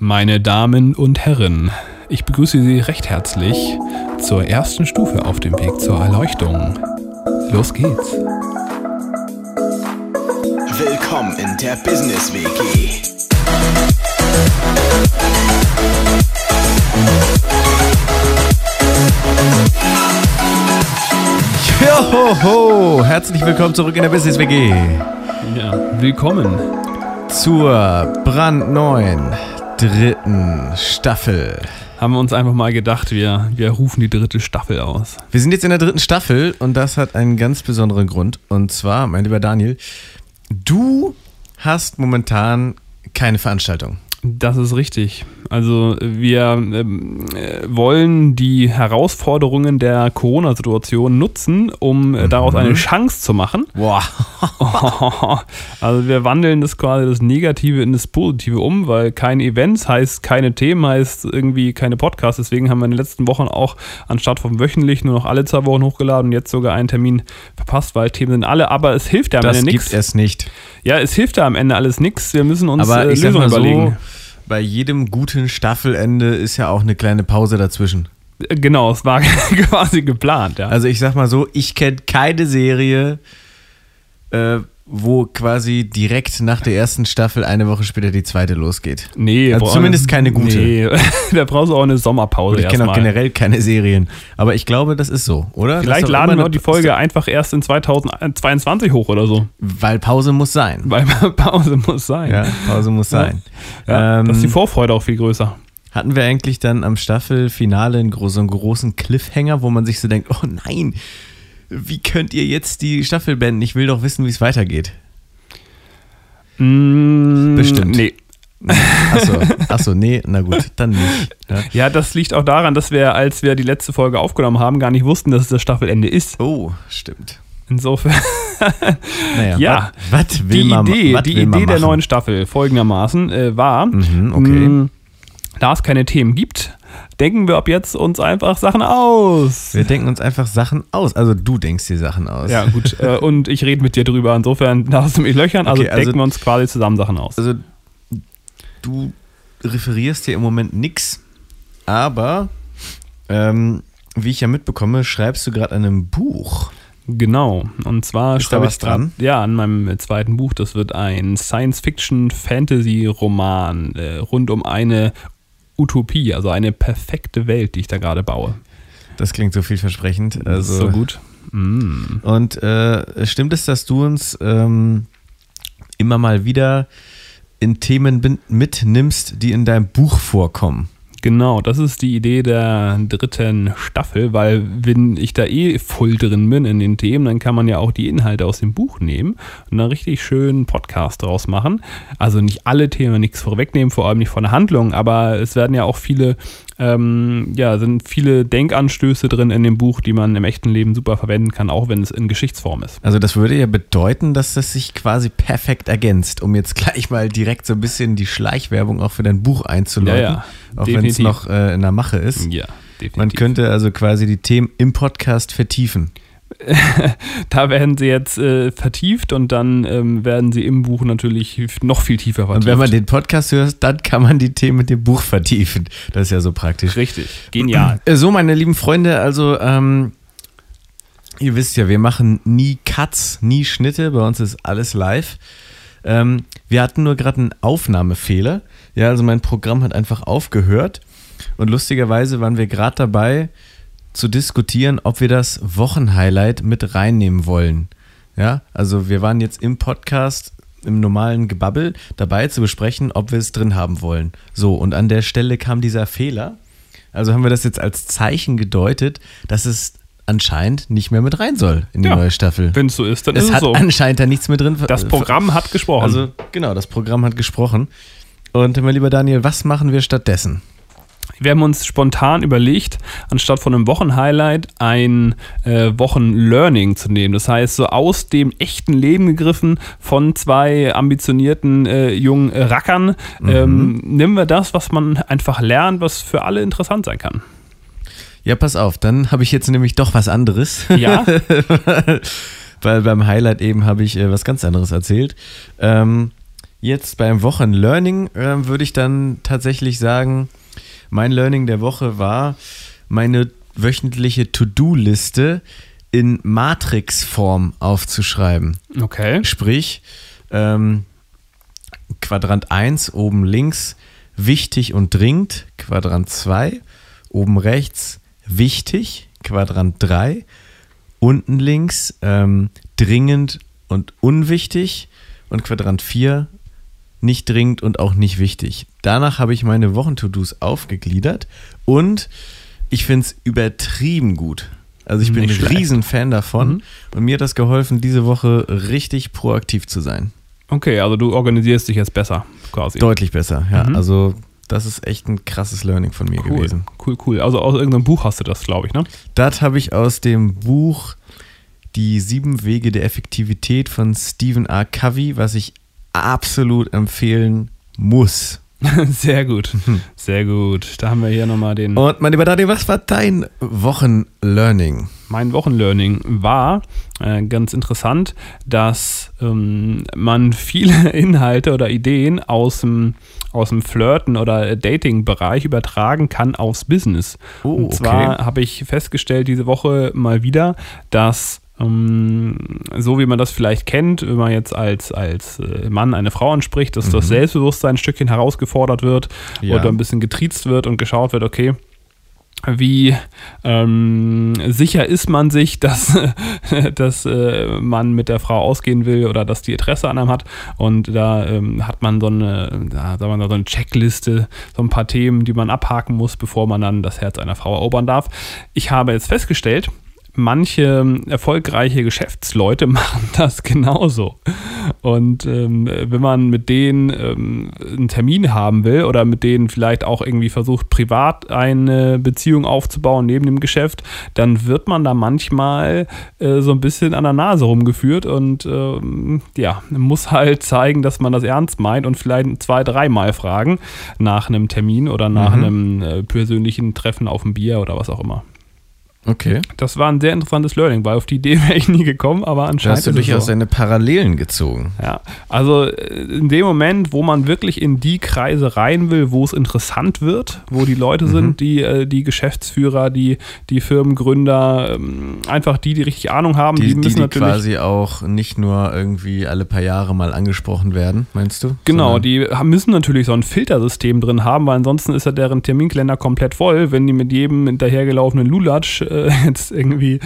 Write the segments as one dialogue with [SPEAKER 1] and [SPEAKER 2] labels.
[SPEAKER 1] Meine Damen und Herren, ich begrüße Sie recht herzlich zur ersten Stufe auf dem Weg zur Erleuchtung. Los geht's.
[SPEAKER 2] Willkommen in der Business WG.
[SPEAKER 3] Johoho! Herzlich willkommen zurück in der Business WG
[SPEAKER 1] Ja, willkommen.
[SPEAKER 3] zur brandneuen dritten Staffel.
[SPEAKER 1] Haben wir uns einfach mal gedacht, wir, wir rufen die dritte Staffel aus.
[SPEAKER 3] Wir sind jetzt in der dritten Staffel und das hat einen ganz besonderen Grund. Und zwar, mein lieber Daniel, du hast momentan keine Veranstaltung.
[SPEAKER 1] Das ist richtig. Also wir ähm, äh, wollen die Herausforderungen der Corona-Situation nutzen, um äh, daraus eine Chance zu machen.
[SPEAKER 3] Boah.
[SPEAKER 1] also wir wandeln das quasi das Negative in das Positive um, weil keine Events heißt keine Themen, heißt irgendwie keine Podcasts. Deswegen haben wir in den letzten Wochen auch anstatt vom wöchentlich nur noch alle zwei Wochen hochgeladen und jetzt sogar einen Termin verpasst, weil Themen sind alle. Aber es hilft ja am
[SPEAKER 3] Das
[SPEAKER 1] Ende
[SPEAKER 3] gibt
[SPEAKER 1] nichts.
[SPEAKER 3] es nicht.
[SPEAKER 1] Ja, es hilft ja am Ende alles nichts. Wir müssen uns äh, Lösungen
[SPEAKER 3] mal so,
[SPEAKER 1] überlegen.
[SPEAKER 3] Bei jedem guten Staffelende ist ja auch eine kleine Pause dazwischen.
[SPEAKER 1] Äh, Genau, es war quasi geplant, ja.
[SPEAKER 3] Also ich sag mal so, ich kenne keine Serie, äh, wo quasi direkt nach der ersten Staffel eine Woche später die zweite losgeht.
[SPEAKER 1] nee,
[SPEAKER 3] also zumindest keine gute.
[SPEAKER 1] Nee, da brauchst du auch eine Sommerpause
[SPEAKER 3] Und ich kenne auch generell keine Serien. Aber ich glaube, das ist so, oder?
[SPEAKER 1] Vielleicht
[SPEAKER 3] Das
[SPEAKER 1] laden wir die Folge einfach erst in 2022 hoch oder so.
[SPEAKER 3] Weil Pause muss sein.
[SPEAKER 1] Weil Pause muss sein.
[SPEAKER 3] Ja, Pause muss sein.
[SPEAKER 1] Ja,
[SPEAKER 3] Ähm,
[SPEAKER 1] da ist die Vorfreude auch viel größer.
[SPEAKER 3] Hatten wir eigentlich dann am Staffelfinale einen gro- so einen großen Cliffhanger, wo man sich so denkt, oh nein, wie könnt ihr jetzt die Staffel beenden? Ich will doch wissen, wie es weitergeht.
[SPEAKER 1] Mm,
[SPEAKER 3] Bestimmt.
[SPEAKER 1] Nee.
[SPEAKER 3] Achso, achso, nee, na gut, dann nicht. Ja.
[SPEAKER 1] Ja, das liegt auch daran, dass wir, als wir die letzte Folge aufgenommen haben, gar nicht wussten, dass es das Staffelende ist.
[SPEAKER 3] Oh, stimmt.
[SPEAKER 1] Insofern,
[SPEAKER 3] Naja,
[SPEAKER 1] Ja,
[SPEAKER 3] was will
[SPEAKER 1] die
[SPEAKER 3] man
[SPEAKER 1] Idee, die
[SPEAKER 3] will man
[SPEAKER 1] Idee der neuen Staffel folgendermaßen äh, war,
[SPEAKER 3] Mhm, okay.
[SPEAKER 1] mh, da es keine Themen gibt, denken wir ab jetzt uns einfach Sachen aus.
[SPEAKER 3] Wir denken uns einfach Sachen aus. Also du denkst dir Sachen aus.
[SPEAKER 1] Ja, gut. äh, und ich rede mit dir drüber. Insofern darfst du mich löchern. Also,
[SPEAKER 3] Okay, also-
[SPEAKER 1] denken wir uns quasi zusammen Sachen aus.
[SPEAKER 3] Also du referierst hier im Moment nix, aber ähm, wie ich ja mitbekomme, schreibst du gerade an einem Buch.
[SPEAKER 1] Genau. Und zwar schreibe
[SPEAKER 3] was
[SPEAKER 1] ich grad-
[SPEAKER 3] dran?
[SPEAKER 1] Ja, an meinem zweiten Buch. Das wird ein Science-Fiction-Fantasy-Roman äh, rund um eine Utopie, also eine perfekte Welt, die ich da gerade baue.
[SPEAKER 3] Das klingt so vielversprechend. Also,
[SPEAKER 1] so gut. Mm.
[SPEAKER 3] Und äh, stimmt es, dass du uns ähm, immer mal wieder in Themen mitnimmst, die in deinem Buch vorkommen?
[SPEAKER 1] Genau, das ist die Idee der dritten Staffel, weil wenn ich da eh voll drin bin in den Themen, dann kann man ja auch die Inhalte aus dem Buch nehmen und einen richtig schönen Podcast draus machen. Also nicht alle Themen, nichts vorwegnehmen, vor allem nicht von der Handlung, aber es werden ja auch viele, ähm, ja, sind viele Denkanstöße drin in dem Buch, die man im echten Leben super verwenden kann, auch wenn es in Geschichtsform ist.
[SPEAKER 3] Also das würde ja bedeuten, dass das sich quasi perfekt ergänzt, um jetzt gleich mal direkt so ein bisschen die Schleichwerbung auch für dein Buch einzuläuten,
[SPEAKER 1] Ja, ja,
[SPEAKER 3] auch wenn
[SPEAKER 1] definitiv.
[SPEAKER 3] noch äh, in der Mache ist.
[SPEAKER 1] Ja, definitiv.
[SPEAKER 3] Man könnte also quasi die Themen im Podcast vertiefen.
[SPEAKER 1] Da werden sie jetzt äh, vertieft und dann ähm, werden sie im Buch natürlich noch viel tiefer vertieft.
[SPEAKER 3] Und wenn man den Podcast hört, dann kann man die Themen mit dem Buch vertiefen. Das ist ja so praktisch.
[SPEAKER 1] Richtig, genial.
[SPEAKER 3] Äh, So, meine lieben Freunde, also ähm, ihr wisst ja, wir machen nie Cuts, nie Schnitte. Bei uns ist alles live. Ähm, wir hatten nur gerade einen Aufnahmefehler. Ja, also mein Programm hat einfach aufgehört. Und lustigerweise waren wir gerade dabei zu diskutieren, ob wir das Wochenhighlight mit reinnehmen wollen. Ja, also wir waren jetzt im Podcast im normalen Gebabbel dabei zu besprechen, ob wir es drin haben wollen. So, und an der Stelle kam dieser Fehler. Also haben wir das jetzt als Zeichen gedeutet, dass es anscheinend nicht mehr mit rein soll in die
[SPEAKER 1] Ja,
[SPEAKER 3] neue Staffel.
[SPEAKER 1] Wenn es so ist, dann
[SPEAKER 3] Es
[SPEAKER 1] ist es
[SPEAKER 3] hat
[SPEAKER 1] so.
[SPEAKER 3] anscheinend da nichts mehr drin.
[SPEAKER 1] Das Programm hat gesprochen.
[SPEAKER 3] Also genau, das Programm hat gesprochen. Und mein lieber Daniel, was machen wir stattdessen?
[SPEAKER 1] wir haben uns spontan überlegt, anstatt von einem Wochenhighlight ein äh, Wochenlearning zu nehmen. Das heißt, so aus dem echten Leben gegriffen von zwei ambitionierten äh, jungen Rackern, ähm, nehmen wir das, was man einfach lernt, was für alle interessant sein kann.
[SPEAKER 3] Ja, pass auf, dann habe ich jetzt nämlich doch was anderes.
[SPEAKER 1] Ja,
[SPEAKER 3] Weil beim Highlight eben habe ich äh, was ganz anderes erzählt. Ähm, jetzt beim Wochenlearning äh, würde ich dann tatsächlich sagen, mein Learning der Woche war, meine wöchentliche To-Do-Liste in Matrix-Form aufzuschreiben.
[SPEAKER 1] Okay.
[SPEAKER 3] Sprich, ähm, Quadrant 1 oben links wichtig und dringend, Quadrant 2 oben rechts wichtig, Quadrant 3 unten links ähm, dringend und unwichtig und Quadrant 4 nicht dringend und auch nicht wichtig. Danach habe ich meine Wochen-To-Dos aufgegliedert und ich finde es übertrieben gut. Also ich bin
[SPEAKER 1] Nicht
[SPEAKER 3] ein
[SPEAKER 1] schlecht.
[SPEAKER 3] Riesenfan davon
[SPEAKER 1] Mhm.
[SPEAKER 3] und mir hat das geholfen, diese Woche richtig proaktiv zu sein.
[SPEAKER 1] Okay, also du organisierst dich jetzt besser, quasi.
[SPEAKER 3] Deutlich besser, ja.
[SPEAKER 1] Mhm.
[SPEAKER 3] Also das ist echt ein krasses Learning von mir
[SPEAKER 1] cool,
[SPEAKER 3] gewesen.
[SPEAKER 1] cool, cool. Also aus irgendeinem Buch hast du das, glaube ich, ne?
[SPEAKER 3] Das habe ich aus dem Buch Die sieben Wege der Effektivität von Stephen R. Covey, was ich absolut empfehlen muss.
[SPEAKER 1] Sehr gut, sehr gut. Da haben wir hier nochmal den.
[SPEAKER 3] Und mein lieber Dadi, was war dein Wochenlearning?
[SPEAKER 1] Mein Wochenlearning war äh, ganz interessant, dass ähm, man viele Inhalte oder Ideen aus dem, aus dem Flirten oder Dating-Bereich übertragen kann aufs Business.
[SPEAKER 3] Oh,
[SPEAKER 1] Und
[SPEAKER 3] okay.
[SPEAKER 1] zwar habe ich festgestellt diese Woche mal wieder, dass ähm, so wie man das vielleicht kennt, wenn man jetzt als, als äh, Mann eine Frau anspricht, dass das Selbstbewusstsein ein Stückchen herausgefordert wird
[SPEAKER 3] Ja.
[SPEAKER 1] oder ein bisschen getriezt wird und geschaut wird, okay, wie ähm, sicher ist man sich, dass, dass äh, man mit der Frau ausgehen will oder dass die Interesse an einem hat. Und da ähm, hat man so eine, da, sagen wir so eine Checkliste, so ein paar Themen, die man abhaken muss, bevor man dann das Herz einer Frau erobern darf. Ich habe jetzt festgestellt, manche erfolgreiche Geschäftsleute machen das genauso. Und ähm, wenn man mit denen ähm, einen Termin haben will oder mit denen vielleicht auch irgendwie versucht, privat eine Beziehung aufzubauen neben dem Geschäft, dann wird man da manchmal äh, so ein bisschen an der Nase rumgeführt und ähm, ja, muss halt zeigen, dass man das ernst meint und vielleicht zwei, dreimal fragen nach einem Termin oder nach
[SPEAKER 3] Mhm.
[SPEAKER 1] einem äh, persönlichen Treffen auf ein Bier oder was auch immer.
[SPEAKER 3] Okay.
[SPEAKER 1] Das war ein sehr interessantes Learning, weil auf die Idee wäre ich nie gekommen, aber
[SPEAKER 3] Da
[SPEAKER 1] anscheinend
[SPEAKER 3] hast du durchaus
[SPEAKER 1] so.
[SPEAKER 3] deine Parallelen gezogen.
[SPEAKER 1] Ja, also äh, in dem Moment, wo man wirklich in die Kreise rein will, wo es interessant wird, wo die Leute
[SPEAKER 3] Mhm.
[SPEAKER 1] sind, die, äh, die Geschäftsführer, die, die Firmengründer, ähm, einfach die, die richtig Ahnung haben, die,
[SPEAKER 3] Die, die,
[SPEAKER 1] müssen
[SPEAKER 3] die
[SPEAKER 1] natürlich.
[SPEAKER 3] quasi auch nicht nur irgendwie alle paar Jahre mal angesprochen werden, meinst du?
[SPEAKER 1] Genau, die müssen natürlich so ein Filtersystem drin haben, weil ansonsten ist ja deren Terminkalender komplett voll, wenn die mit jedem hinterhergelaufenen Lulatsch äh, jetzt irgendwie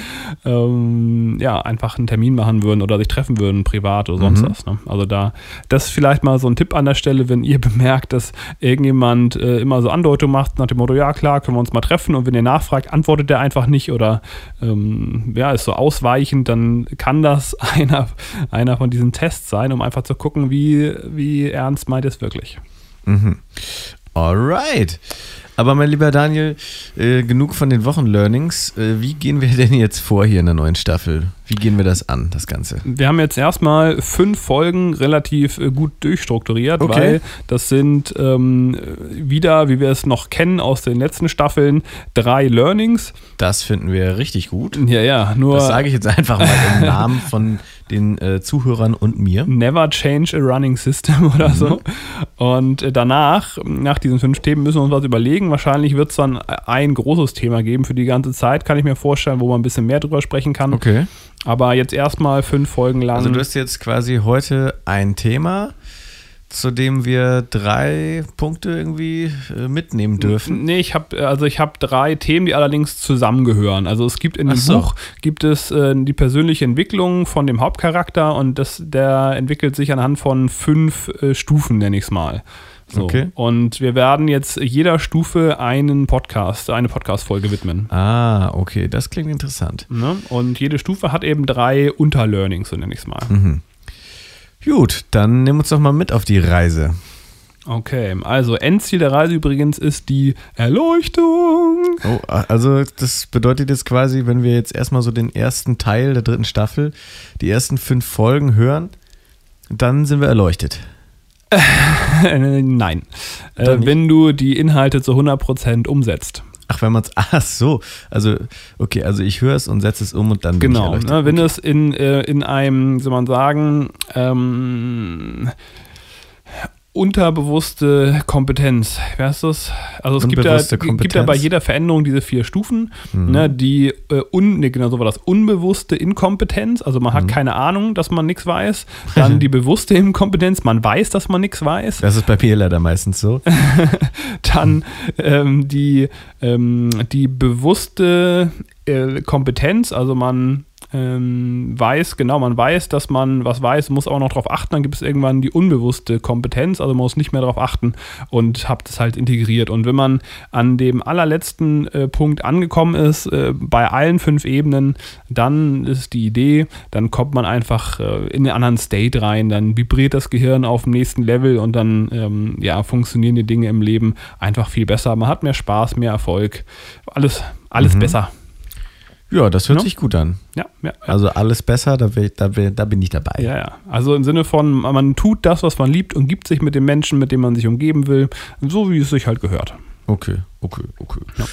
[SPEAKER 1] ähm, ja, einfach einen Termin machen würden oder sich treffen würden, privat oder sonst
[SPEAKER 3] Mhm.
[SPEAKER 1] was. Ne? Also da, das ist vielleicht mal so ein Tipp an der Stelle, wenn ihr bemerkt, dass irgendjemand äh, immer so Andeutungen macht nach dem Motto, ja klar, können wir uns mal treffen und wenn ihr nachfragt, antwortet der einfach nicht oder ähm, ja, ist so ausweichend, dann kann das einer, einer von diesen Tests sein, um einfach zu gucken, wie, wie ernst meint es wirklich.
[SPEAKER 3] Mhm. Alright. Aber mein lieber Daniel, äh, genug von den Wochenlearnings. Äh, wie gehen wir denn jetzt vor hier in der neuen Staffel? Wie gehen wir das an, das Ganze?
[SPEAKER 1] Wir haben jetzt erstmal fünf Folgen relativ äh, gut durchstrukturiert,
[SPEAKER 3] Okay.
[SPEAKER 1] weil das sind ähm, wieder, wie wir es noch kennen aus den letzten Staffeln, drei Learnings.
[SPEAKER 3] Das finden wir richtig gut.
[SPEAKER 1] Ja, ja, nur
[SPEAKER 3] Das sage ich jetzt einfach mal im Namen von den äh, Zuhörern und mir.
[SPEAKER 1] Never change a running system oder so. Und äh, danach, nach diesen fünf Themen, müssen wir uns was überlegen. Wahrscheinlich wird es dann ein großes Thema geben für die ganze Zeit, kann ich mir vorstellen, wo man ein bisschen mehr drüber sprechen kann.
[SPEAKER 3] Okay.
[SPEAKER 1] Aber jetzt erstmal fünf Folgen lang.
[SPEAKER 3] Also du hast jetzt quasi heute ein Thema, zu dem wir drei Punkte irgendwie äh, mitnehmen dürfen.
[SPEAKER 1] Nee, ich habe also ich habe drei Themen, die allerdings zusammengehören. Also es gibt in dem
[SPEAKER 3] so.
[SPEAKER 1] Buch gibt es äh, die persönliche Entwicklung von dem Hauptcharakter und das der entwickelt sich anhand von fünf äh, Stufen, nenne ich es mal. So.
[SPEAKER 3] Okay.
[SPEAKER 1] Und wir werden jetzt jeder Stufe einen Podcast, eine Podcast-Folge widmen.
[SPEAKER 3] Ah, okay, das klingt interessant.
[SPEAKER 1] Ne? Und jede Stufe hat eben drei Unterlearnings, so nenne ich es mal.
[SPEAKER 3] Mhm. Gut, dann nimm uns doch mal mit auf die Reise.
[SPEAKER 1] Okay, also Endziel der Reise übrigens ist die Erleuchtung.
[SPEAKER 3] Oh, also das bedeutet jetzt quasi, wenn wir jetzt erstmal so den ersten Teil der dritten Staffel, die ersten fünf Folgen hören, dann sind wir erleuchtet.
[SPEAKER 1] Nein. Äh, wenn du die Inhalte zu 100% umsetzt.
[SPEAKER 3] Ach, wenn man es, ach so, also, okay, also ich höre es und setze es um und dann
[SPEAKER 1] Genau. Ne, wenn
[SPEAKER 3] okay.
[SPEAKER 1] es in, äh, in einem, soll man sagen, ähm, unterbewusste Kompetenz. Wer ist das? Also es gibt ja, gibt
[SPEAKER 3] Kompetenz.
[SPEAKER 1] bei jeder Veränderung diese vier Stufen.
[SPEAKER 3] Mhm.
[SPEAKER 1] Ne, die äh, un, nee, genau so war das, unbewusste Inkompetenz, also man hat
[SPEAKER 3] Mhm.
[SPEAKER 1] keine Ahnung, dass man nichts weiß. Dann die bewusste Inkompetenz, man weiß, dass man nichts weiß.
[SPEAKER 3] Das ist bei mir leider meistens so.
[SPEAKER 1] Dann ähm, die, ähm, die bewusste äh, Kompetenz, also man ähm, weiß, genau, man weiß, dass man was weiß, muss auch noch darauf achten, dann gibt es irgendwann die unbewusste Kompetenz, also man muss nicht mehr darauf achten und habt es halt integriert. Und wenn man an dem allerletzten äh, Punkt angekommen ist, äh, bei allen fünf Ebenen, dann ist die Idee, dann kommt man einfach äh, in einen anderen State rein, dann vibriert das Gehirn auf dem nächsten Level und dann ähm, ja, funktionieren die Dinge im Leben einfach viel besser. Man hat mehr Spaß, mehr Erfolg, alles, alles
[SPEAKER 3] Mhm.
[SPEAKER 1] besser.
[SPEAKER 3] Ja, das hört
[SPEAKER 1] Ja.
[SPEAKER 3] sich gut an.
[SPEAKER 1] Ja, ja.
[SPEAKER 3] Also alles besser, da, will, da, will, da bin ich dabei.
[SPEAKER 1] Ja, ja. Also im Sinne von, man tut das, was man liebt und gibt sich mit den Menschen, mit denen man sich umgeben will, so wie es sich halt gehört.
[SPEAKER 3] Okay, okay, okay.
[SPEAKER 1] Ja.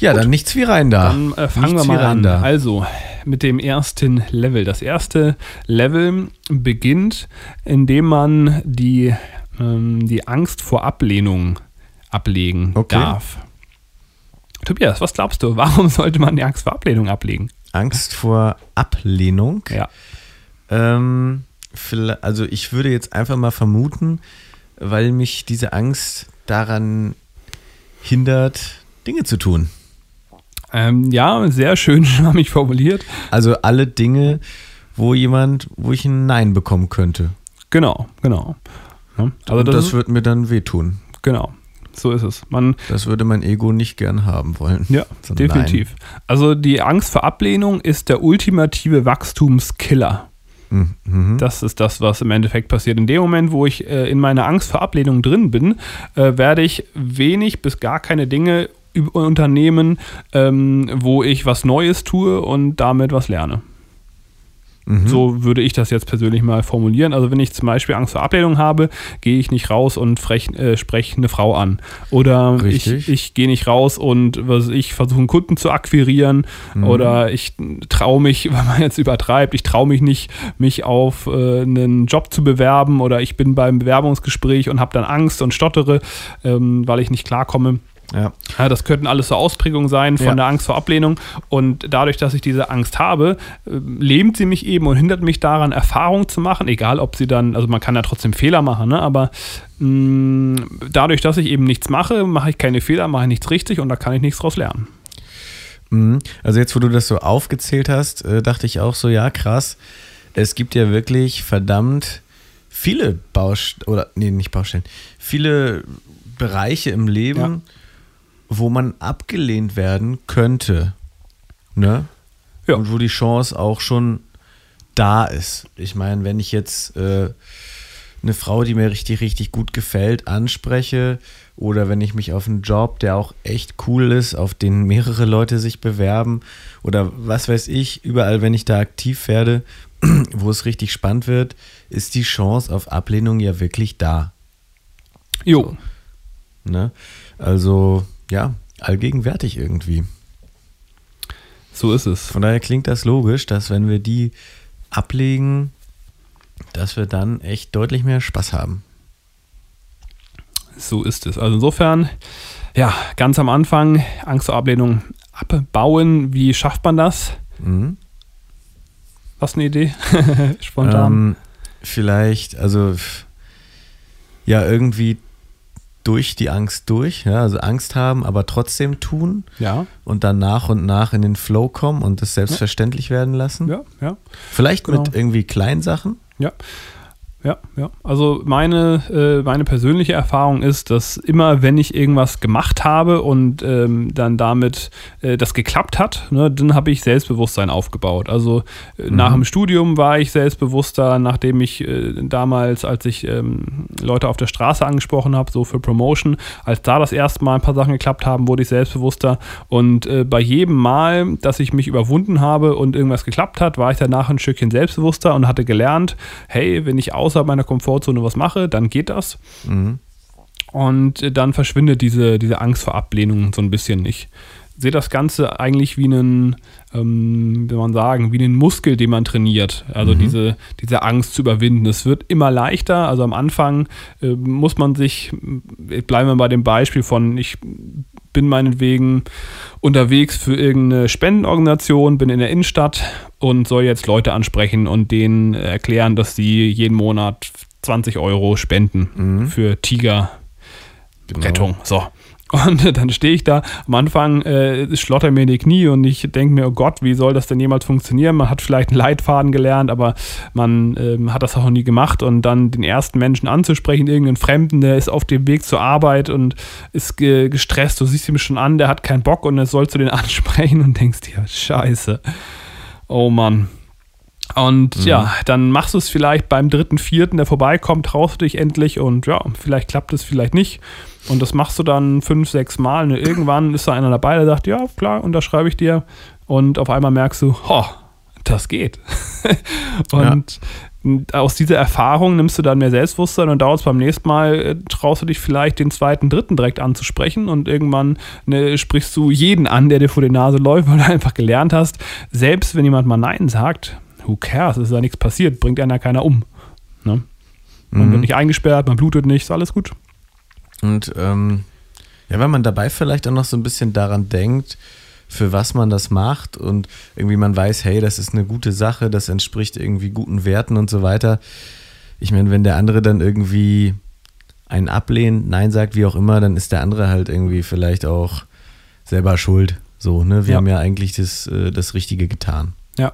[SPEAKER 3] Ja, dann nichts wie rein da.
[SPEAKER 1] Dann äh, fangen wir
[SPEAKER 3] Nichts wie
[SPEAKER 1] mal an.
[SPEAKER 3] da.
[SPEAKER 1] Also mit dem ersten Level. Das erste Level beginnt, indem man die, ähm, die Angst vor Ablehnung ablegen
[SPEAKER 3] Okay.
[SPEAKER 1] darf. Tobias, was glaubst du? Warum sollte man die Angst vor Ablehnung ablegen?
[SPEAKER 3] Angst vor Ablehnung.
[SPEAKER 1] Ja.
[SPEAKER 3] Ähm, also ich würde jetzt einfach mal vermuten, weil mich diese Angst daran hindert, Dinge zu tun.
[SPEAKER 1] Ähm, ja, sehr schön schwammig formuliert.
[SPEAKER 3] Also alle Dinge, wo jemand, wo ich ein Nein bekommen könnte.
[SPEAKER 1] Genau, genau. Ja, also
[SPEAKER 3] Und
[SPEAKER 1] das,
[SPEAKER 3] das, wird mir dann wehtun.
[SPEAKER 1] genau. So ist es. Man,
[SPEAKER 3] Das würde mein Ego nicht gern haben wollen.
[SPEAKER 1] ja,
[SPEAKER 3] So
[SPEAKER 1] definitiv. Also die Angst vor Ablehnung ist der ultimative Wachstumskiller.
[SPEAKER 3] Nein. Mhm.
[SPEAKER 1] Das ist das, was im Endeffekt passiert. In dem Moment, wo ich äh, in meiner Angst vor Ablehnung drin bin, äh, werde ich wenig bis gar keine Dinge unternehmen, ähm, wo ich was Neues tue und damit was lerne.
[SPEAKER 3] Mhm.
[SPEAKER 1] So würde ich das jetzt persönlich mal formulieren. Also wenn ich zum Beispiel Angst vor Ablehnung habe, gehe ich nicht raus und äh, spreche eine Frau an. Oder ich,
[SPEAKER 3] Richtig.
[SPEAKER 1] ich gehe nicht raus und was ich versuche einen Kunden zu akquirieren.
[SPEAKER 3] Mhm.
[SPEAKER 1] Oder ich traue mich, wenn man jetzt übertreibt, ich traue mich nicht, mich auf äh, einen Job zu bewerben. Oder ich bin beim Bewerbungsgespräch und habe dann Angst und stottere, ähm, weil ich nicht klarkomme.
[SPEAKER 3] Ja.
[SPEAKER 1] Ja, das könnten alles so Ausprägungen sein von
[SPEAKER 3] Ja.
[SPEAKER 1] der Angst vor Ablehnung. Und dadurch, dass ich diese Angst habe, äh, lähmt sie mich eben und hindert mich daran, Erfahrungen zu machen. Egal, ob sie dann, also man kann ja trotzdem Fehler machen, ne? aber mh, dadurch, dass ich eben nichts mache, mache ich keine Fehler, mache ich nichts richtig und da kann ich nichts draus lernen.
[SPEAKER 3] Mhm. Also jetzt, wo du das so aufgezählt hast, äh, dachte ich auch so, ja, krass. Es gibt ja wirklich verdammt viele Baustellen, oder nee, nicht Baustellen, viele Bereiche im Leben,
[SPEAKER 1] Ja.
[SPEAKER 3] Wo man abgelehnt werden könnte. Ne?
[SPEAKER 1] Ja.
[SPEAKER 3] Und wo die Chance auch schon da ist. Ich meine, wenn ich jetzt äh, eine Frau, die mir richtig, richtig gut gefällt, anspreche oder wenn ich mich auf einen Job, der auch echt cool ist, auf den mehrere Leute sich bewerben oder was weiß ich, überall, wenn ich da aktiv werde, wo es richtig spannend wird, ist die Chance auf Ablehnung ja wirklich da.
[SPEAKER 1] Jo,
[SPEAKER 3] Ne? Also, ja, allgegenwärtig irgendwie.
[SPEAKER 1] so ist es.
[SPEAKER 3] Von daher klingt das logisch, dass wenn wir die ablegen, dass wir dann echt deutlich mehr Spaß haben.
[SPEAKER 1] So ist es. Also insofern, ja, ganz am Anfang Angst vor Ablehnung abbauen. Wie schafft man das?
[SPEAKER 3] Mhm.
[SPEAKER 1] Was eine Idee? Spontan.
[SPEAKER 3] Ähm, vielleicht, also ja, irgendwie durch die Angst durch, ja, also Angst haben, aber trotzdem tun
[SPEAKER 1] ja,
[SPEAKER 3] und dann nach und nach in den Flow kommen und das selbstverständlich werden lassen.
[SPEAKER 1] ja, ja.
[SPEAKER 3] Vielleicht
[SPEAKER 1] Genau.
[SPEAKER 3] mit irgendwie kleinen Sachen.
[SPEAKER 1] Ja. Ja, ja. Also meine, äh, meine persönliche Erfahrung ist, dass immer, wenn ich irgendwas gemacht habe und ähm, dann damit äh, das geklappt hat, ne, dann habe ich Selbstbewusstsein aufgebaut. Also äh, nach dem Studium war ich selbstbewusster, nachdem ich äh, damals, als ich ähm, Leute auf der Straße angesprochen habe, so für Promotion, als da das erste Mal ein paar Sachen geklappt haben, wurde ich selbstbewusster. Und äh, bei jedem Mal, dass ich mich überwunden habe und irgendwas geklappt hat, war ich danach ein Stückchen selbstbewusster und hatte gelernt, hey, wenn ich außerhalb meiner Komfortzone was mache, dann geht das.
[SPEAKER 3] Mhm.
[SPEAKER 1] Und dann verschwindet diese, diese Angst vor Ablehnung so ein bisschen nicht. sehe das Ganze eigentlich wie einen, ähm, wie man sagen, wie einen Muskel, den man trainiert. Also diese, diese Angst zu überwinden. Es wird immer leichter. Also am Anfang äh, muss man sich, bleiben wir bei dem Beispiel von, ich bin meinetwegen unterwegs für irgendeine Spendenorganisation, bin in der Innenstadt und soll jetzt Leute ansprechen und denen erklären, dass sie jeden Monat 20 Euro spenden für Tigerrettung. So. Und dann stehe ich da, am Anfang äh, schlotter mir die Knie und ich denke mir, oh Gott, wie soll das denn jemals funktionieren? Man hat vielleicht einen Leitfaden gelernt, aber man ähm, hat das auch noch nie gemacht. Und dann den ersten Menschen anzusprechen, irgendeinen Fremden, der ist auf dem Weg zur Arbeit und ist ge gestresst, du siehst ihn schon an, der hat keinen Bock und dann sollst du den ansprechen und denkst dir, scheiße. Oh Mann. Und ja, dann machst du es vielleicht beim dritten, vierten, der vorbeikommt, traust du dich endlich und ja, vielleicht klappt es, vielleicht nicht. Und das machst du dann fünf, sechs Mal. Und irgendwann ist da einer dabei, der sagt, ja, klar, unterschreibe ich dir. Und auf einmal merkst du, ho, das geht. und aus dieser Erfahrung nimmst du dann mehr Selbstbewusstsein und dauert es beim nächsten Mal, äh, traust du dich vielleicht den zweiten, dritten direkt anzusprechen und irgendwann ne, sprichst du jeden an, der dir vor die Nase läuft, weil du einfach gelernt hast, selbst wenn jemand mal Nein sagt, who cares, ist ja nichts passiert, bringt einer keiner um. Ne? Man wird nicht eingesperrt, man blutet nicht, ist alles gut.
[SPEAKER 3] Und ähm, ja, wenn man dabei vielleicht auch noch so ein bisschen daran denkt, für was man das macht und irgendwie man weiß, hey, das ist eine gute Sache, das entspricht irgendwie guten Werten und so weiter. Ich meine, wenn der andere dann irgendwie einen ablehnt, Nein sagt, wie auch immer, dann ist der andere halt irgendwie vielleicht auch selber schuld. So, ne? Wir
[SPEAKER 1] Ja.
[SPEAKER 3] haben ja eigentlich das, äh, das Richtige getan.
[SPEAKER 1] Ja.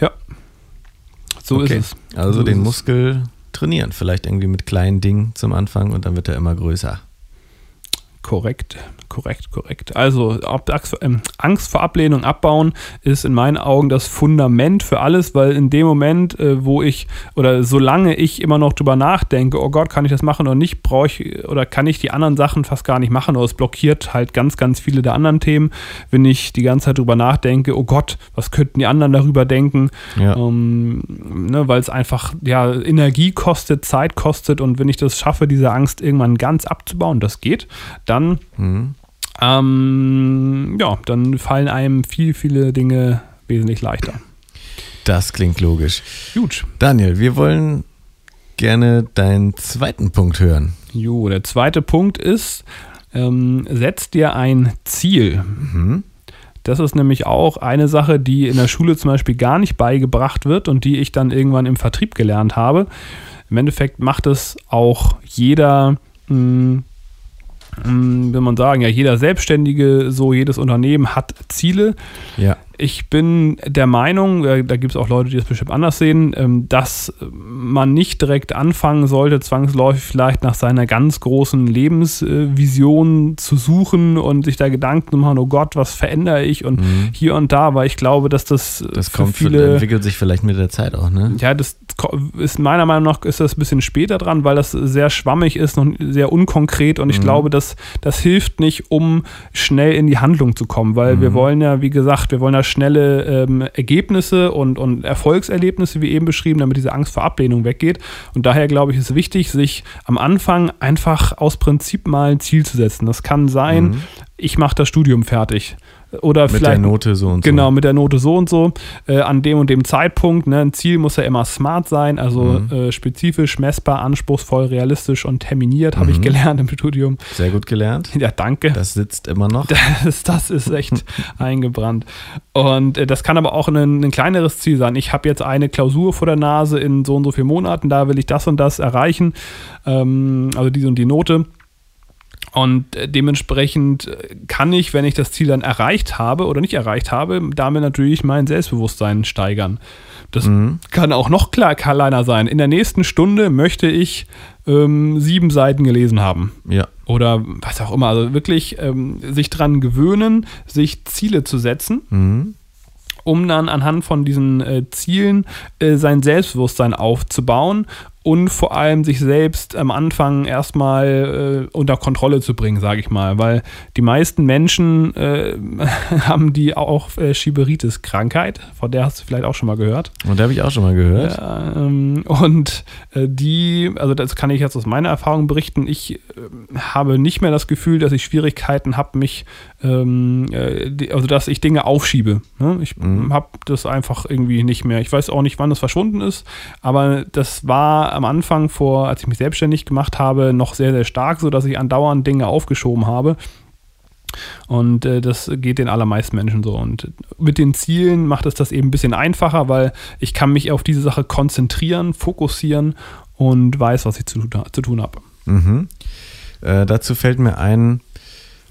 [SPEAKER 1] Ja. So
[SPEAKER 3] Okay.
[SPEAKER 1] ist es.
[SPEAKER 3] Also
[SPEAKER 1] So
[SPEAKER 3] den. Muskel trainieren, vielleicht irgendwie mit kleinen Dingen zum Anfang und dann wird er immer größer.
[SPEAKER 1] Korrekt, korrekt, korrekt. Also Angst ähm, Angst vor Ablehnung abbauen ist in meinen Augen das Fundament für alles, weil in dem Moment, äh, wo ich oder solange ich immer noch drüber nachdenke, oh Gott, kann ich das machen oder nicht, brauche ich oder kann ich die anderen Sachen fast gar nicht machen oder es blockiert halt ganz, ganz viele der anderen Themen, wenn ich die ganze Zeit drüber nachdenke, oh Gott, was könnten die anderen darüber denken,
[SPEAKER 3] Ja.
[SPEAKER 1] ähm, ne, weil es einfach ja, Energie kostet, Zeit kostet und wenn ich das schaffe, diese Angst irgendwann ganz abzubauen, das geht, dann
[SPEAKER 3] Mhm.
[SPEAKER 1] Ähm, ja, dann fallen einem viel, viele Dinge wesentlich leichter.
[SPEAKER 3] Das klingt logisch.
[SPEAKER 1] Gut.
[SPEAKER 3] Daniel, wir wollen gerne deinen zweiten Punkt hören.
[SPEAKER 1] Jo, der zweite Punkt ist, ähm, setz dir ein Ziel. Das ist nämlich auch eine Sache, die in der Schule zum Beispiel gar nicht beigebracht wird und die ich dann irgendwann im Vertrieb gelernt habe. Im Endeffekt macht es auch jeder, mh, mh, will man sagen, ja, jeder Selbstständige, so jedes Unternehmen hat Ziele.
[SPEAKER 3] Ja.
[SPEAKER 1] Ich bin der Meinung, äh, da gibt es auch Leute, die das bestimmt anders sehen, ähm, dass man nicht direkt anfangen sollte, zwangsläufig vielleicht nach seiner ganz großen Lebensvision zu suchen und sich da Gedanken zu machen, oh Gott, was verändere ich und hier und da, weil ich glaube, dass das,
[SPEAKER 3] Mhm. Das kommt,
[SPEAKER 1] viele
[SPEAKER 3] entwickelt sich vielleicht mit der Zeit auch, ne?
[SPEAKER 1] ja, das ist meiner Meinung nach ist das ein bisschen später dran, weil das sehr schwammig ist und sehr unkonkret und ich glaube, dass das hilft nicht, um schnell in die Handlung zu kommen, weil wir wollen ja, wie gesagt, wir wollen ja schnelle ähm, Ergebnisse und, und Erfolgserlebnisse, wie eben beschrieben, damit diese Angst vor Ablehnung weggeht. Und daher glaube ich, ist wichtig, sich am Anfang einfach aus Prinzip mal ein Ziel zu setzen. Das kann sein, ich mache das Studium fertig. Oder
[SPEAKER 3] Mit der
[SPEAKER 1] vielleicht
[SPEAKER 3] Note so und
[SPEAKER 1] Genau,
[SPEAKER 3] so.
[SPEAKER 1] mit der Note so und so, äh, an dem und dem Zeitpunkt. Ne? Ein Ziel muss ja immer smart sein, also
[SPEAKER 3] Mhm.
[SPEAKER 1] äh, spezifisch, messbar, anspruchsvoll, realistisch und terminiert, habe ich gelernt im Studium.
[SPEAKER 3] Sehr gut gelernt.
[SPEAKER 1] Ja, danke.
[SPEAKER 3] Das sitzt immer noch.
[SPEAKER 1] Das, das ist echt eingebrannt. Und äh, das kann aber auch ein, ein kleineres Ziel sein. Ich habe jetzt eine Klausur vor der Nase in so und so vielen Monaten, da will ich das und das erreichen, ähm, also diese und die Note. Und äh, dementsprechend äh, kann ich, wenn ich das Ziel dann erreicht habe oder nicht erreicht habe, damit natürlich mein Selbstbewusstsein steigern. Das kann auch noch klar, kleiner sein. In der nächsten Stunde möchte ich ähm, sieben Seiten gelesen haben
[SPEAKER 3] Ja.
[SPEAKER 1] oder was auch immer. Also wirklich ähm, sich dran gewöhnen, sich Ziele zu setzen,
[SPEAKER 3] Mhm.
[SPEAKER 1] um dann anhand von diesen äh, Zielen äh, sein Selbstbewusstsein aufzubauen und vor allem sich selbst am Anfang erstmal äh, unter Kontrolle zu bringen, sage ich mal. Weil die meisten Menschen äh, haben die auch äh, Schieberitis-Krankheit, von der hast du vielleicht auch schon mal gehört.
[SPEAKER 3] Und da habe ich auch schon mal gehört.
[SPEAKER 1] Ähm, und äh, die, also das kann ich jetzt aus meiner Erfahrung berichten, ich, äh, habe nicht mehr das Gefühl, dass ich Schwierigkeiten habe, mich, ähm, äh, die- also dass ich Dinge aufschiebe. Ne? Ich
[SPEAKER 3] Mhm.
[SPEAKER 1] habe das einfach irgendwie nicht mehr. Ich weiß auch nicht, wann das verschwunden ist, aber das war am Anfang vor, als ich mich selbstständig gemacht habe, noch sehr, sehr stark, so dass ich andauernd Dinge aufgeschoben habe. Und äh, das geht den allermeisten Menschen so. Und mit den Zielen macht es das eben ein bisschen einfacher, weil ich kann mich auf diese Sache konzentrieren, fokussieren und weiß, was ich zu, zu tun habe.
[SPEAKER 3] Mhm. Äh, dazu fällt mir ein,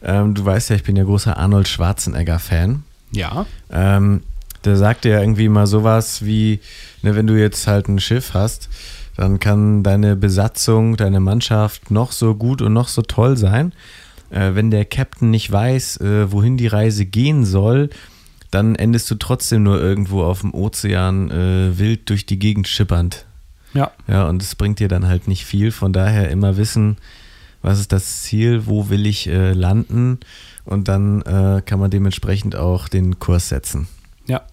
[SPEAKER 3] ähm, du weißt ja, ich bin ja großer Arnold Schwarzenegger-Fan.
[SPEAKER 1] Ja.
[SPEAKER 3] Ähm, der sagte ja irgendwie mal sowas wie, ne, wenn du jetzt halt ein Schiff hast, dann kann deine Besatzung, deine Mannschaft noch so gut und noch so toll sein. Äh, wenn der Captain nicht weiß, äh, wohin die Reise gehen soll, dann endest du trotzdem nur irgendwo auf dem Ozean äh, wild durch die Gegend schippernd.
[SPEAKER 1] Ja.
[SPEAKER 3] Ja, und es bringt dir dann halt nicht viel. Von daher immer wissen, was ist das Ziel, wo will ich äh, landen und dann äh, kann man dementsprechend auch den Kurs setzen.
[SPEAKER 1] Ja,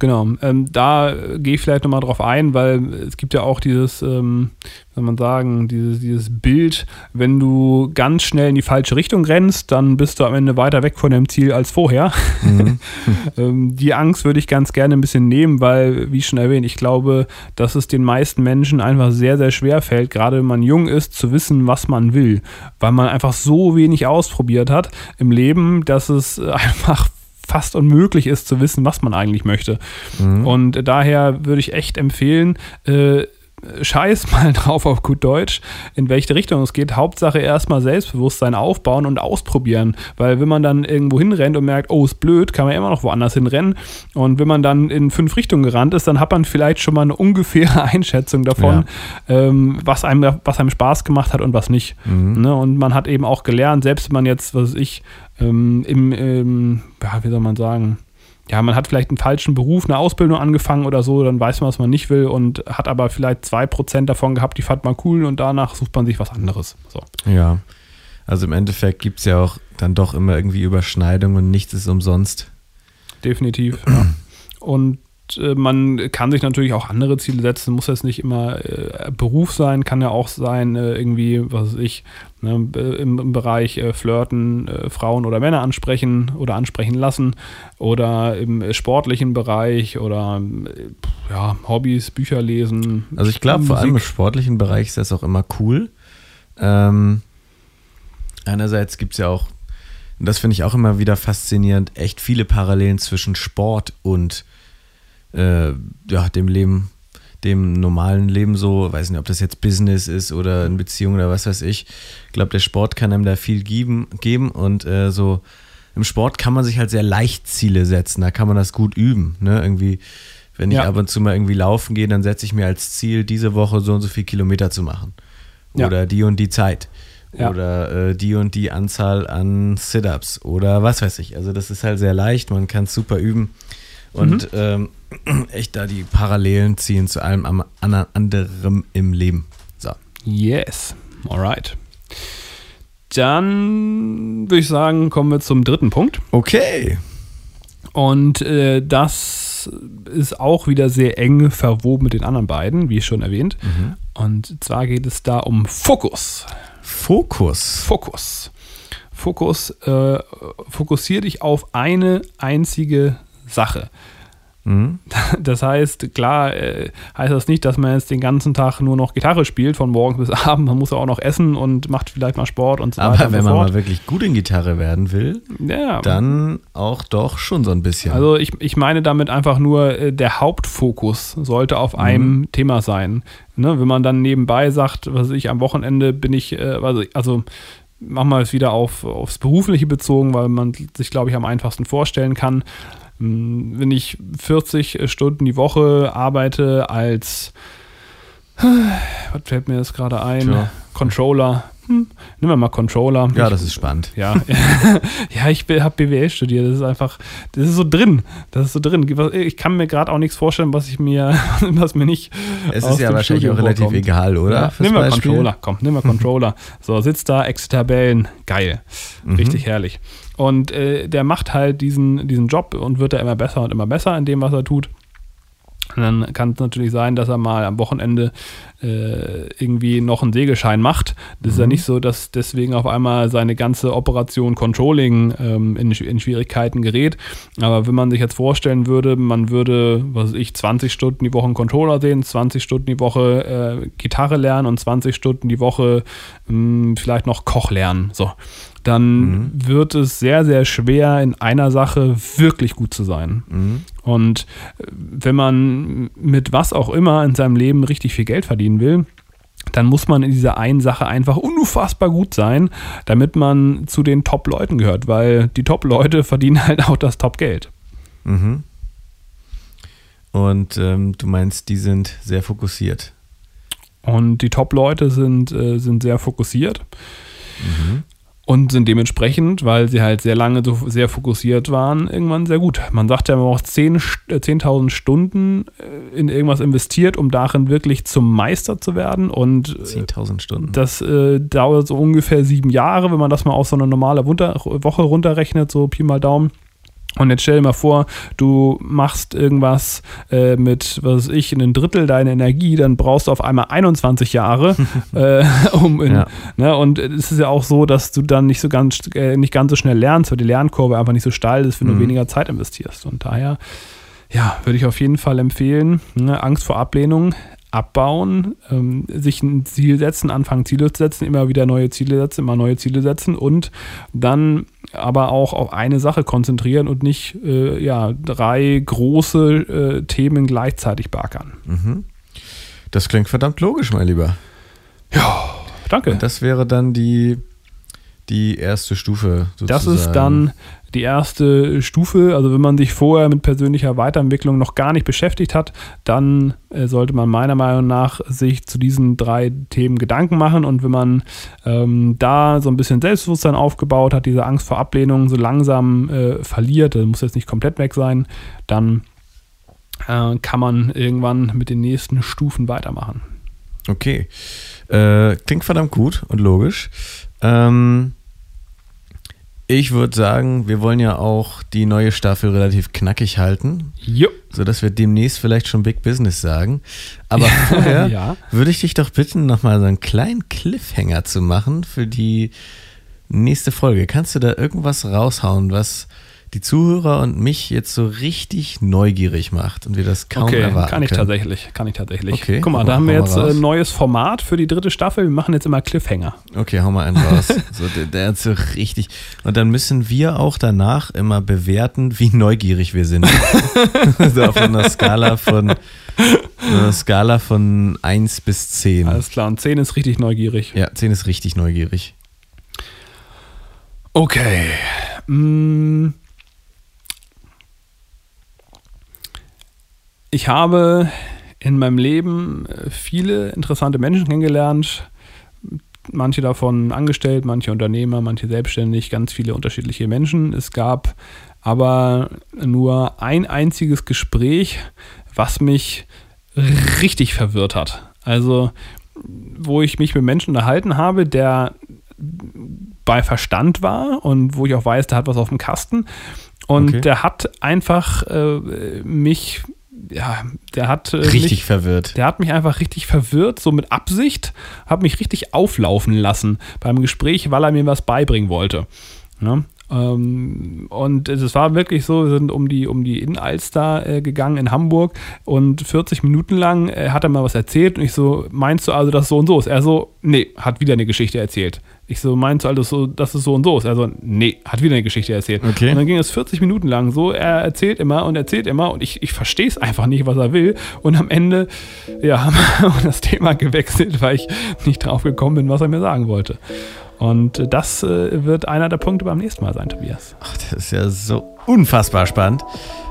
[SPEAKER 1] genau. Ähm, da gehe ich vielleicht nochmal drauf ein, weil es gibt ja auch dieses, ähm, wie soll man sagen, dieses, dieses Bild, wenn du ganz schnell in die falsche Richtung rennst, dann bist du am Ende weiter weg von dem Ziel als vorher. ähm, die Angst würde ich ganz gerne ein bisschen nehmen, weil, wie schon erwähnt, ich glaube, dass es den meisten Menschen einfach sehr, sehr schwer fällt, gerade wenn man jung ist, zu wissen, was man will, weil man einfach so wenig ausprobiert hat im Leben, dass es einfach fast unmöglich ist zu wissen, was man eigentlich möchte. Und daher würde ich echt empfehlen, äh, scheiß mal drauf auf gut Deutsch, in welche Richtung es geht. Hauptsache erstmal Selbstbewusstsein aufbauen und ausprobieren. Weil wenn man dann irgendwo hinrennt und merkt, oh, ist blöd, kann man immer noch woanders hinrennen. Und wenn man dann in fünf Richtungen gerannt ist, dann hat man vielleicht schon mal eine ungefähre Einschätzung davon, ähm, was, einem, was einem Spaß gemacht hat und was nicht. Ne? Und man hat eben auch gelernt, selbst wenn man jetzt, was weiß ich, ähm, im, im, ja, wie soll man sagen, ja, man hat vielleicht einen falschen Beruf, eine Ausbildung angefangen oder so, dann weiß man, was man nicht will und hat aber vielleicht 2% davon gehabt, die fand man cool und danach sucht man sich was anderes. So.
[SPEAKER 3] Ja, also im Endeffekt gibt es ja auch dann doch immer irgendwie Überschneidungen und nichts ist umsonst.
[SPEAKER 1] Definitiv. ja. Und man kann sich natürlich auch andere Ziele setzen, muss jetzt nicht immer äh, Beruf sein, kann ja auch sein, äh, irgendwie, was weiß ich, ne, äh, im, im Bereich äh, Flirten, äh, Frauen oder Männer ansprechen oder ansprechen lassen oder im äh, sportlichen Bereich oder äh, ja, Hobbys, Bücher lesen.
[SPEAKER 3] Also ich glaube, vor allem im sportlichen Bereich ist das auch immer cool. Ähm, einerseits gibt es ja auch, und das finde ich auch immer wieder faszinierend, echt viele Parallelen zwischen Sport und äh, ja, dem Leben, dem normalen Leben so, weiß nicht, ob das jetzt Business ist oder eine Beziehung oder was weiß ich. Ich glaube, der Sport kann einem da viel geben, geben und äh, so im Sport kann man sich halt sehr leicht Ziele setzen, da kann man das gut üben, ne, irgendwie wenn ich
[SPEAKER 1] Ja.
[SPEAKER 3] ab und zu mal irgendwie laufen gehe, dann setze ich mir als Ziel, diese Woche so und so viel Kilometer zu machen.
[SPEAKER 1] Ja.
[SPEAKER 3] Oder die und die Zeit.
[SPEAKER 1] Ja.
[SPEAKER 3] Oder äh, die und die Anzahl an Sit-Ups. Oder was weiß ich. Also das ist halt sehr leicht, man kann es super üben. Und ähm, echt da die Parallelen ziehen zu allem am- an- anderem im Leben. So.
[SPEAKER 1] Yes, alright. Dann würde ich sagen, kommen wir zum dritten Punkt.
[SPEAKER 3] Okay.
[SPEAKER 1] Und äh, das ist auch wieder sehr eng verwoben mit den anderen beiden, wie schon erwähnt. Und zwar geht es da um Fokus.
[SPEAKER 3] Fokus.
[SPEAKER 1] Fokus. Fokus, äh, fokussier dich auf eine einzige Sache.
[SPEAKER 3] Mhm.
[SPEAKER 1] Das heißt, klar, äh, heißt das nicht, dass man jetzt den ganzen Tag nur noch Gitarre spielt, von morgens bis abends. Man muss ja auch noch essen und macht vielleicht mal Sport und so weiter.
[SPEAKER 3] Aber wenn man mal wirklich gut in Gitarre werden will,
[SPEAKER 1] ja,
[SPEAKER 3] dann auch doch schon so ein bisschen.
[SPEAKER 1] Also ich, ich meine damit einfach nur, äh, der Hauptfokus sollte auf einem Thema sein. Ne, wenn man dann nebenbei sagt, was ich, am Wochenende bin ich, äh, also, also machen wir es wieder auf, aufs Berufliche bezogen, weil man sich, glaube ich, am einfachsten vorstellen kann. Hm, Wenn ich 40 Stunden die Woche arbeite als, was fällt mir jetzt gerade ein?
[SPEAKER 3] Tja.
[SPEAKER 1] Controller. Hm, nehmen wir mal Controller.
[SPEAKER 3] ja,
[SPEAKER 1] Ich-
[SPEAKER 3] das ist spannend.
[SPEAKER 1] ja, ja ich habe BWL studiert. Das ist einfach, das ist so drin. Das ist so drin. Ich kann mir gerade auch nichts vorstellen, was ich mir, was mir nicht.
[SPEAKER 3] Es ist ja wahrscheinlich
[SPEAKER 1] Studium
[SPEAKER 3] auch relativ
[SPEAKER 1] vorkommt.
[SPEAKER 3] egal, oder?
[SPEAKER 1] Ja, nimm mal
[SPEAKER 3] Beispiel?
[SPEAKER 1] Controller, komm, nimm mal Controller. so, sitzt da, Excel-Tabellen, geil.
[SPEAKER 3] Mhm.
[SPEAKER 1] Richtig herrlich. Und äh, der macht halt diesen, diesen Job und wird da immer besser und immer besser in dem, was er tut. Und dann kann es natürlich sein, dass er mal am Wochenende äh, irgendwie noch einen Segelschein macht. Das ist ja nicht so, dass deswegen auf einmal seine ganze Operation Controlling ähm, in, in Schwierigkeiten gerät. Aber wenn man sich jetzt vorstellen würde, man würde, was weiß ich, 20 Stunden die Woche einen Controller sehen, 20 Stunden die Woche äh, Gitarre lernen und 20 Stunden die Woche mh, vielleicht noch Koch lernen. So dann wird es sehr, sehr schwer, in einer Sache wirklich gut zu sein. Und äh, wenn man mit was auch immer in seinem Leben richtig viel Geld verdienen will, dann muss man in dieser einen Sache einfach unfassbar gut sein, damit man zu den Top-Leuten gehört, weil die Top-Leute verdienen halt auch das Top-Geld.
[SPEAKER 3] Und ähm, du meinst, die sind sehr fokussiert.
[SPEAKER 1] Und die Top-Leute sind, äh, sind sehr fokussiert und sind dementsprechend, weil sie halt sehr lange so sehr fokussiert waren, irgendwann sehr gut. Man sagt ja, man braucht 10 St- äh, 10.000 Stunden äh, in irgendwas investiert, um darin wirklich zum Meister zu werden. Und äh,
[SPEAKER 3] 10.000 Stunden.
[SPEAKER 1] das äh, dauert so ungefähr sieben Jahre, wenn man das mal auf so eine normale Woche runterrechnet, so Pi mal Daumen. Und jetzt stell dir mal vor, du machst irgendwas äh, mit, was weiß ich, in ein Drittel deiner Energie, dann brauchst du auf einmal 21 Jahre, äh, um in,
[SPEAKER 3] Ja.
[SPEAKER 1] ne, und es ist ja auch so, dass du dann nicht so ganz, äh, nicht ganz so schnell lernst, weil die Lernkurve einfach nicht so steil ist, wenn du weniger Zeit investierst. Und daher, ja, würde ich auf jeden Fall empfehlen, ne, Angst vor Ablehnung abbauen, ähm, sich ein Ziel setzen, anfangen Ziele zu setzen, immer wieder neue Ziele setzen, immer neue Ziele setzen und dann aber auch auf eine Sache konzentrieren und nicht äh, ja, drei große äh, Themen gleichzeitig beackern.
[SPEAKER 3] Das klingt verdammt logisch, mein Lieber.
[SPEAKER 1] Danke.
[SPEAKER 3] Das wäre dann die, die erste Stufe sozusagen.
[SPEAKER 1] Das ist dann die erste Stufe. Also wenn man sich vorher mit persönlicher Weiterentwicklung noch gar nicht beschäftigt hat, dann äh, sollte man meiner Meinung nach sich zu diesen drei Themen Gedanken machen. Und wenn man ähm, da so ein bisschen Selbstbewusstsein aufgebaut hat, diese Angst vor Ablehnung so langsam äh, verliert, das muss jetzt nicht komplett weg sein, dann äh, kann man irgendwann mit den nächsten Stufen weitermachen.
[SPEAKER 3] Okay. Äh, klingt verdammt gut und logisch. Ähm, ich würde sagen, wir wollen ja auch die neue Staffel relativ knackig halten,
[SPEAKER 1] Jo.
[SPEAKER 3] sodass wir demnächst vielleicht schon Big Business sagen. Aber vorher
[SPEAKER 1] Ja.
[SPEAKER 3] würde ich dich doch bitten, nochmal so einen kleinen Cliffhanger zu machen für die nächste Folge. Kannst du da irgendwas raushauen, was die Zuhörer und mich jetzt so richtig neugierig macht und wir das kaum
[SPEAKER 1] Okay,
[SPEAKER 3] erwarten
[SPEAKER 1] kann ich
[SPEAKER 3] können?
[SPEAKER 1] tatsächlich, kann ich tatsächlich.
[SPEAKER 3] Okay,
[SPEAKER 1] Guck mal, da haben wir jetzt äh, ein neues Format für die dritte Staffel. Wir machen jetzt immer Cliffhanger.
[SPEAKER 3] Okay, hau mal einen raus. So, der, der hat so richtig. Und dann müssen wir auch danach immer bewerten, wie neugierig wir sind. so auf einer Skala von einer Skala von 1 bis 10.
[SPEAKER 1] Alles klar, und 10 ist richtig neugierig.
[SPEAKER 3] Ja, 10 ist richtig neugierig.
[SPEAKER 1] Okay. Mm. Ich habe in meinem Leben äh, viele interessante Menschen kennengelernt. Manche davon angestellt, manche Unternehmer, manche selbstständig, ganz viele unterschiedliche Menschen. Es gab aber nur ein einziges Gespräch, was mich richtig verwirrt hat. Also, wo ich mich mit Menschen unterhalten habe, der bei Verstand war und wo ich auch weiß, der hat was auf dem Kasten. Und
[SPEAKER 3] Okay.
[SPEAKER 1] der hat einfach äh, mich, ja, der hat äh,
[SPEAKER 3] Richtig
[SPEAKER 1] mich,
[SPEAKER 3] verwirrt.
[SPEAKER 1] der hat mich einfach richtig verwirrt, so mit Absicht, hat mich richtig auflaufen lassen beim Gespräch, weil er mir was beibringen wollte. Ja? Ähm, und es war wirklich so, wir sind um die, um die Innenalster äh, gegangen in Hamburg und 40 Minuten lang äh, hat er mal was erzählt und ich so, meinst du also, dass so und so ist? Er so, nee, hat wieder eine Geschichte erzählt. Ich so, meinst du also, so, dass es so und so ist? Er so, nee, hat wieder eine Geschichte erzählt.
[SPEAKER 3] Okay.
[SPEAKER 1] Und dann ging es 40 Minuten lang so, er erzählt immer und erzählt immer und ich, ich verstehe es einfach nicht, was er will. Und am Ende, ja, haben wir das Thema gewechselt, weil ich nicht drauf gekommen bin, was er mir sagen wollte. Und das äh, wird einer der Punkte beim nächsten Mal sein, Tobias.
[SPEAKER 3] Ach, das ist ja so unfassbar spannend.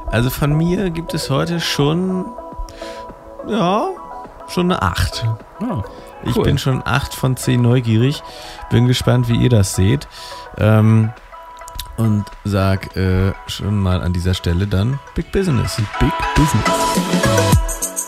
[SPEAKER 3] Also von mir gibt es heute schon, ja, schon eine 8.
[SPEAKER 1] Ja,
[SPEAKER 3] Ich
[SPEAKER 1] cool.
[SPEAKER 3] bin schon 8 von 10 neugierig. Bin gespannt, wie ihr das seht. Ähm, und sag äh, schon mal an dieser Stelle dann Big Business.
[SPEAKER 1] Big Business.